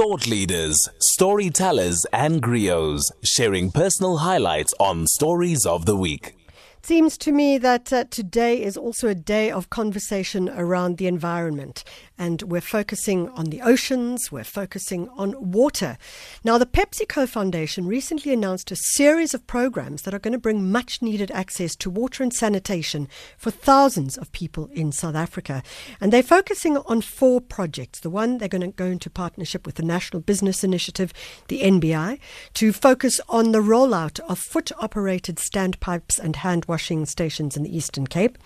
thought leaders, storytellers, and griots sharing personal highlights on Stories of the Week. It Seems to me that uh, today is also a day of conversation around the environment. And we're focusing on the oceans, we're focusing on water. Now, the PepsiCo Foundation recently announced a series of programs that are going to bring much needed access to water and sanitation for thousands of people in South Africa. And they're focusing on four projects. The one, they're going to go into partnership with the National Business Initiative, the NBI, to focus on the rollout of foot operated standpipes and hand washing stations in the Eastern Cape.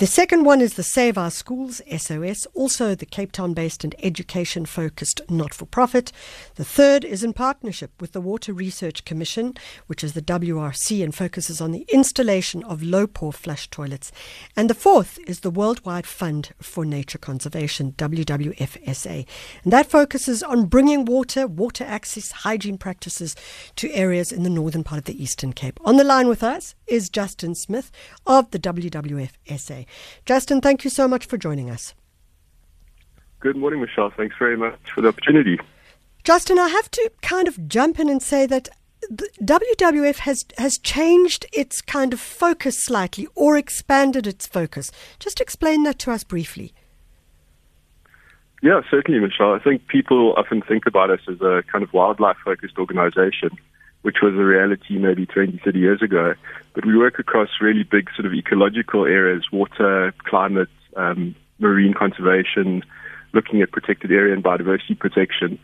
The second one is the Save Our Schools, SOS, also the Cape Town based and education focused not for profit. The third is in partnership with the Water Research Commission, which is the WRC and focuses on the installation of low pour flush toilets. And the fourth is the Worldwide Fund for Nature Conservation, WWFSA. And that focuses on bringing water, water access, hygiene practices to areas in the northern part of the Eastern Cape. On the line with us is Justin Smith of the WWFSA. Justin, thank you so much for joining us. Good morning, Michelle. Thanks very much for the opportunity. Justin, I have to kind of jump in and say that WWF has has changed its kind of focus slightly or expanded its focus. Just explain that to us briefly. Yeah, certainly, Michelle. I think people often think about us as a kind of wildlife focused organization, which was a reality maybe 20, 30 years ago. But we work across really big sort of ecological areas, water, climate, um, marine conservation, looking at protected area and biodiversity protection.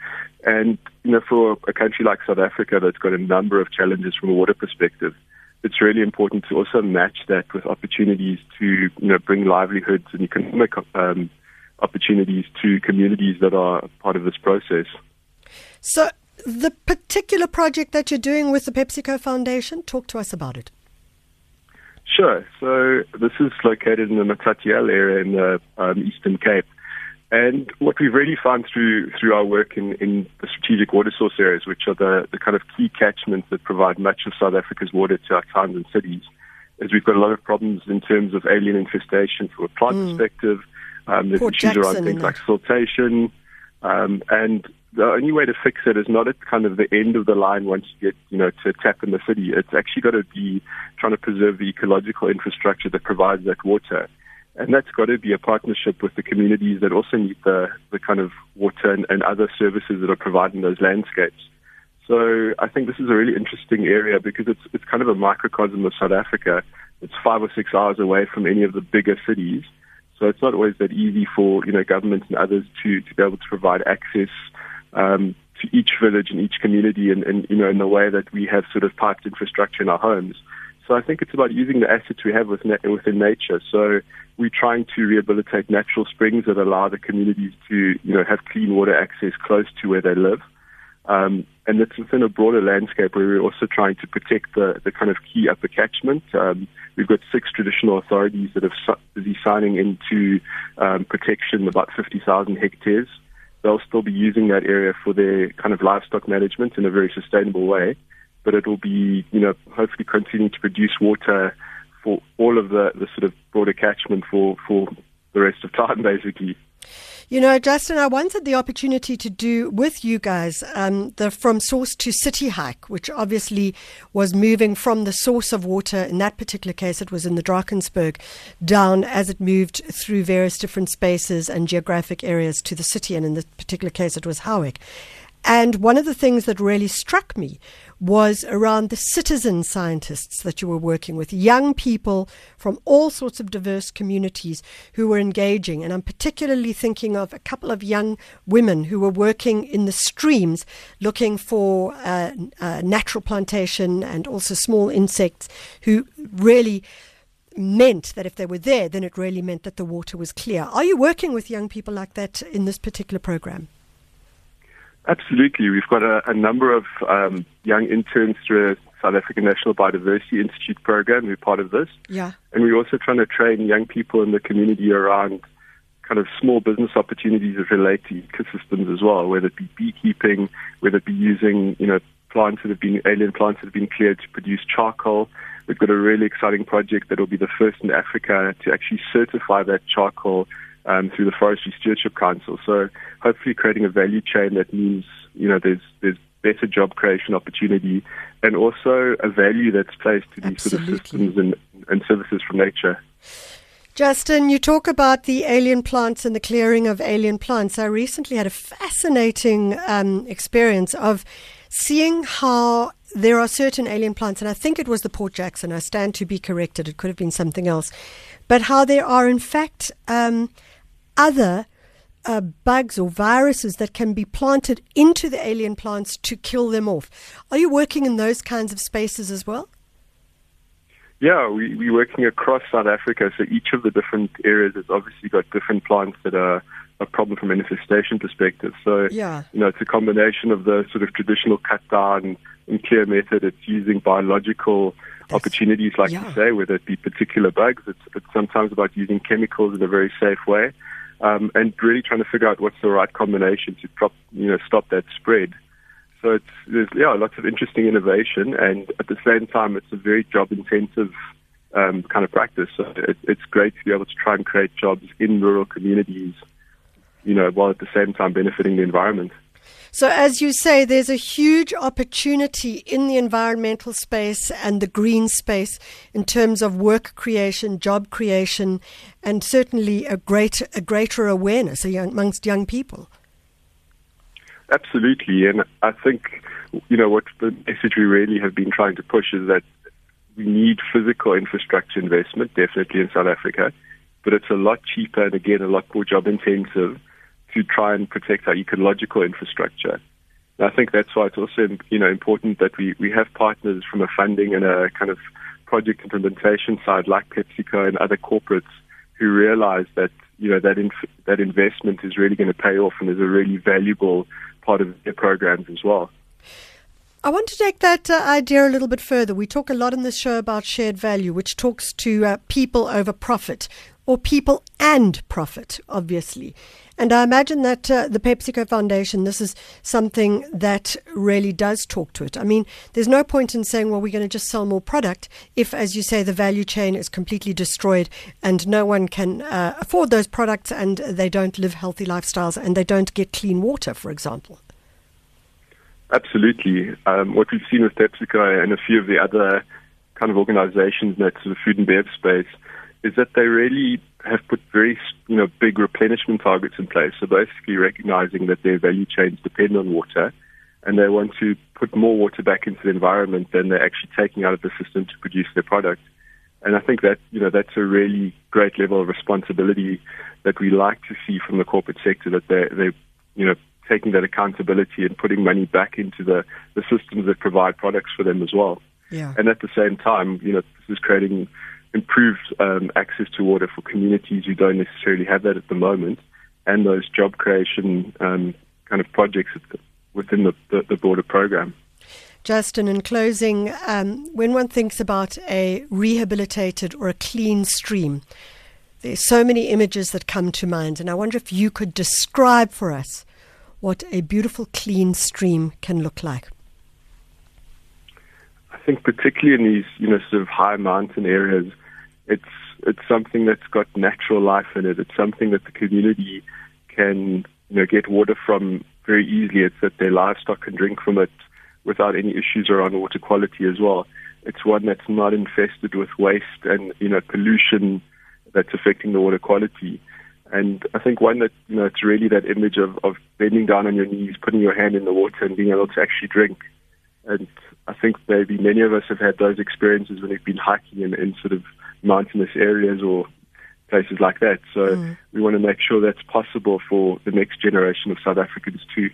And, you know, for a country like South Africa that's got a number of challenges from a water perspective, it's really important to also match that with opportunities to, you know, bring livelihoods and economic um, opportunities to communities that are part of this process. So, the particular project that you're doing with the PepsiCo Foundation, talk to us about it. Sure. So this is located in the Matatiele area in the um, Eastern Cape. And what we've really found through through our work in, in the strategic water source areas, which are the, the kind of key catchments that provide much of South Africa's water to our towns and cities, is we've got a lot of problems in terms of alien infestation from a plant mm. perspective. Um, there's Port issues Jackson around things like siltation. Um, and the only way to fix it is not at kind of the end of the line once you get, you know, to tap in the city. It's actually got to be trying to preserve the ecological infrastructure that provides that water. And that's got to be a partnership with the communities that also need the, the kind of water and, and other services that are providing those landscapes. So I think this is a really interesting area because it's, it's kind of a microcosm of South Africa. It's five or six hours away from any of the bigger cities. So it's not always that easy for, you know, governments and others to, to be able to provide access um, to each village and each community and, and, you know, in the way that we have sort of piped infrastructure in our homes. So I think it's about using the assets we have within, within nature. So we're trying to rehabilitate natural springs that allow the communities to, you know, have clean water access close to where they live. Um, and it's within a broader landscape where we're also trying to protect the, the kind of key upper catchment. Um, we've got six traditional authorities that have busy signing into um, protection about 50,000 hectares they'll still be using that area for their kind of livestock management in a very sustainable way. But it will be, you know, hopefully continuing to produce water for all of the, the sort of broader catchment for, for the rest of time, basically. You know, Justin, I once had the opportunity to do with you guys um, the From Source to City hike, which obviously was moving from the source of water. In that particular case, it was in the Drakensberg, down as it moved through various different spaces and geographic areas to the city. And in this particular case, it was Howick. And one of the things that really struck me was around the citizen scientists that you were working with, young people from all sorts of diverse communities who were engaging. And I'm particularly thinking of a couple of young women who were working in the streams looking for uh, uh, natural plantation and also small insects who really meant that if they were there, then it really meant that the water was clear. Are you working with young people like that in this particular program? Absolutely. We've got a, a number of um, young interns through a South African National Biodiversity Institute program. We're part of this. Yeah. And we're also trying to train young people in the community around kind of small business opportunities that relate to ecosystems as well, whether it be beekeeping, whether it be using, you know, plants that have been, alien plants that have been cleared to produce charcoal. We've got a really exciting project that will be the first in Africa to actually certify that charcoal um, through the Forestry Stewardship Council. So hopefully creating a value chain that means you know there's there's better job creation opportunity and also a value that's placed to these Absolutely. sort of systems and, and services from nature. Justin, you talk about the alien plants and the clearing of alien plants. I recently had a fascinating um, experience of seeing how there are certain alien plants, and I think it was the Port Jackson. I stand to be corrected; it could have been something else, but how there are in fact um, other uh, bugs or viruses that can be planted into the alien plants to kill them off. Are you working in those kinds of spaces as well? Yeah, we, we're working across South Africa. So each of the different areas has obviously got different plants that are a problem from an infestation perspective. So, Yeah. you know, it's a combination of the sort of traditional cut down and clear method. It's using biological opportunities, like yeah. you say, whether it be particular bugs. It's, it's sometimes about using chemicals in a very safe way. Um, and really trying to figure out what's the right combination to prop, you know, stop that spread. So it's there's yeah lots of interesting innovation, and at the same time, it's a very job intensive um, kind of practice. So it, it's great to be able to try and create jobs in rural communities, you know, while at the same time benefiting the environment. So, as you say, there's a huge opportunity in the environmental space and the green space in terms of work creation, job creation, and certainly a great a greater awareness amongst young people. Absolutely, and I think you know what the message we really have been trying to push is that we need physical infrastructure investment, definitely in South Africa, but it's a lot cheaper and again a lot more job intensive to try and protect our ecological infrastructure. And I think that's why it's also you know important that we, we have partners from a funding and a kind of project implementation side like PepsiCo and other corporates who realize that you know that inf- that investment is really going to pay off and is a really valuable part of their programs as well. I want to take that uh, idea a little bit further. We talk a lot in this show about shared value, which talks to uh, people over profit, or people and profit, obviously. And I imagine that uh, the PepsiCo Foundation, this is something that really does talk to it. I mean, there's no point in saying, well, we're going to just sell more product if, as you say, the value chain is completely destroyed and no one can uh, afford those products and they don't live healthy lifestyles and they don't get clean water, for example. Absolutely. Um, what we've seen with PepsiCo and a few of the other kind of organizations in that sort of food and beverage space is that they really have put very, you know, big replenishment targets in place. So basically recognizing that their value chains depend on water and they want to put more water back into the environment than they're actually taking out of the system to produce their product. And I think that, you know, that's a really great level of responsibility that we like to see from the corporate sector that they, they, you know, taking that accountability and putting money back into the, the systems that provide products for them as well. Yeah. And at the same time, you know, this is creating improved um, access to water for communities who don't necessarily have that at the moment, and those job creation um, kind of projects within the, the, the broader program. Justin, in closing, um, when one thinks about a rehabilitated or a clean stream, there's so many images that come to mind, and I wonder if you could describe for us what a beautiful, clean stream can look like. I think particularly in these, you know, sort of high mountain areas, it's it's something that's got natural life in it. It's something that the community can, you know, get water from very easily. It's that their livestock can drink from it without any issues around water quality as well. It's one that's not infested with waste and, you know, pollution that's affecting the water quality. And I think one that, you know, it's really that image of, of bending down on your knees, putting your hand in the water and being able to actually drink. And I think maybe many of us have had those experiences when we've been hiking in, in sort of mountainous areas or places like that. So mm. we want to make sure that's possible for the next generation of South Africans too.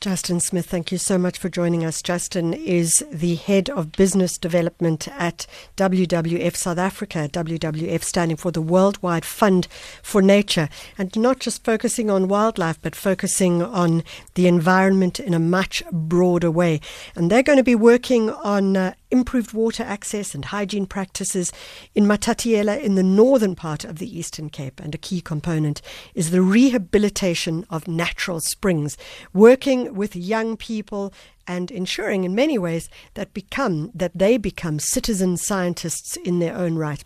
Justin Smith, thank you so much for joining us. Justin is the head of business development at WWF South Africa, WWF standing for the Worldwide Fund for Nature, and not just focusing on wildlife, but focusing on the environment in a much broader way. And they're going to be working on uh, improved water access and hygiene practices in Matatiele in the northern part of the Eastern Cape. And a key component is the rehabilitation of natural springs, working with young people and ensuring in many ways that become that they become citizen scientists in their own right.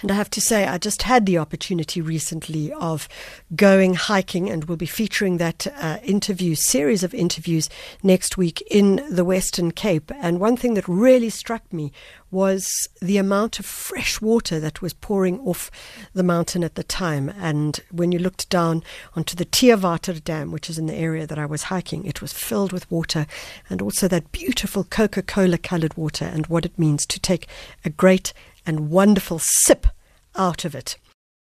And I have to say, I just had the opportunity recently of going hiking, and we'll be featuring that uh, interview, series of interviews next week in the Western Cape. And one thing that really struck me was the amount of fresh water that was pouring off the mountain at the time. And when you looked down onto the Theewater Dam, which is in the area that I was hiking, it was filled with water and also that beautiful Coca Cola colored water and what it means to take a great and wonderful sip out of it.